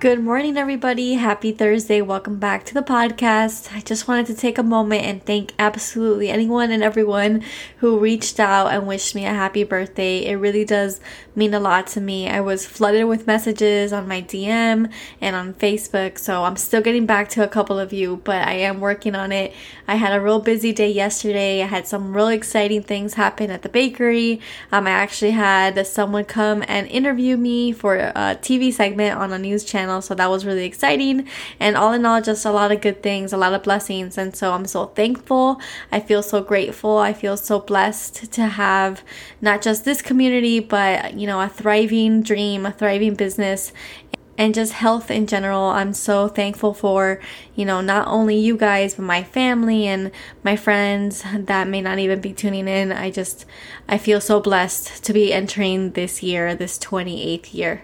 Good morning, everybody. Happy Thursday. Welcome back to the podcast. I just wanted to take a moment and thank absolutely anyone and everyone who reached out and wished me a happy birthday. It really does mean a lot to me. I was flooded with messages on my DM and on Facebook, so I'm still getting back to a couple of you, but I am working on it. I had a real busy day yesterday. I had some really exciting things happen at the bakery. Um, I actually had someone come and interview me for a TV segment on a news channel channel. So that was really exciting. And all in all, just a lot of good things, a lot of blessings. And so I'm so thankful. I feel so grateful. I feel so blessed to have not just this community, but, you know, a thriving dream, a thriving business and just health in general. I'm so thankful for, you know, not only you guys, but my family and my friends that may not even be tuning in. I just, I feel so blessed to be entering this year, this 28th year.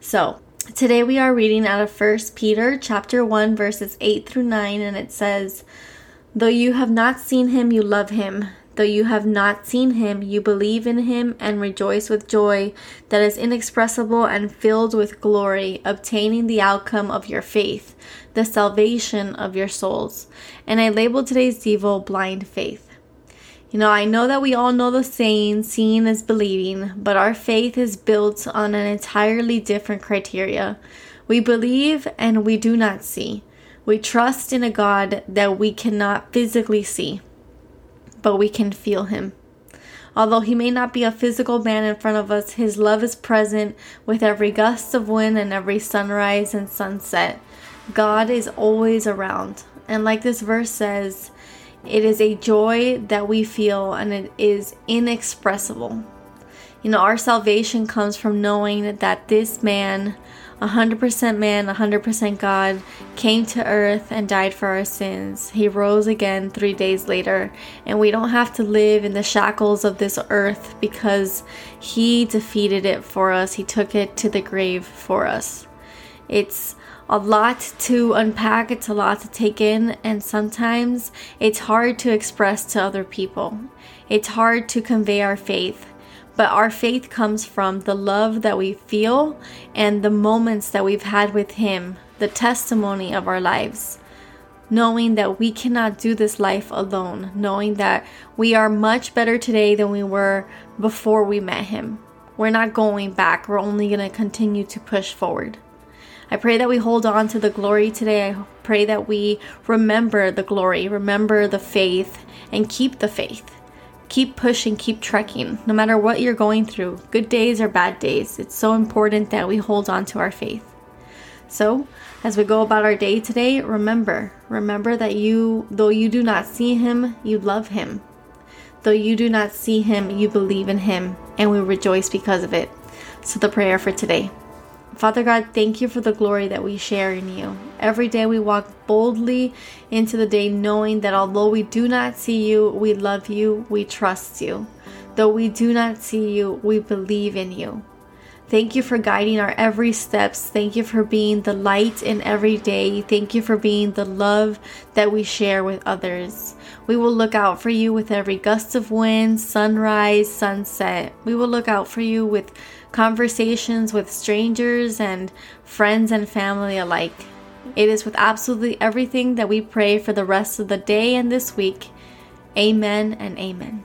So, Today we are reading out of 1 Peter chapter 1 verses 8 through 9 and it says, "Though you have not seen him, you love him. Though you have not seen him, you believe in him and rejoice with joy that is inexpressible and filled with glory, obtaining the outcome of your faith, the salvation of your souls." And I labeled today's devo blind faith. You know, I know that we all know the saying, seeing is believing, but our faith is built on an entirely different criteria. We believe and we do not see. We trust in a God that we cannot physically see, but we can feel Him. Although He may not be a physical man in front of us, His love is present with every gust of wind and every sunrise and sunset. God is always around. And like this verse says, it is a joy that we feel and it is inexpressible. You know, our salvation comes from knowing that this man, 100% man, 100% God, came to earth and died for our sins. He rose again three days later, and we don't have to live in the shackles of this earth because He defeated it for us. He took it to the grave for us. It's a lot to unpack, it's a lot to take in, and sometimes it's hard to express to other people. It's hard to convey our faith, but our faith comes from the love that we feel and the moments that we've had with Him, the testimony of our lives. Knowing that we cannot do this life alone, knowing that we are much better today than we were before we met Him. We're not going back, we're only going to continue to push forward. I pray that we hold on to the glory today. I pray that we remember the glory, remember the faith, and keep the faith. Keep pushing, keep trekking, no matter what you're going through, good days or bad days. It's so important that we hold on to our faith. So, as we go about our day today, remember, remember that you, though you do not see him, you love him. Though you do not see him, you believe in him, and we rejoice because of it. So, the prayer for today. Father God, thank you for the glory that we share in you. Every day we walk boldly into the day knowing that although we do not see you, we love you, we trust you. Though we do not see you, we believe in you. Thank you for guiding our every steps. Thank you for being the light in every day. Thank you for being the love that we share with others. We will look out for you with every gust of wind, sunrise, sunset. We will look out for you with conversations with strangers and friends and family alike. It is with absolutely everything that we pray for the rest of the day and this week. Amen and amen.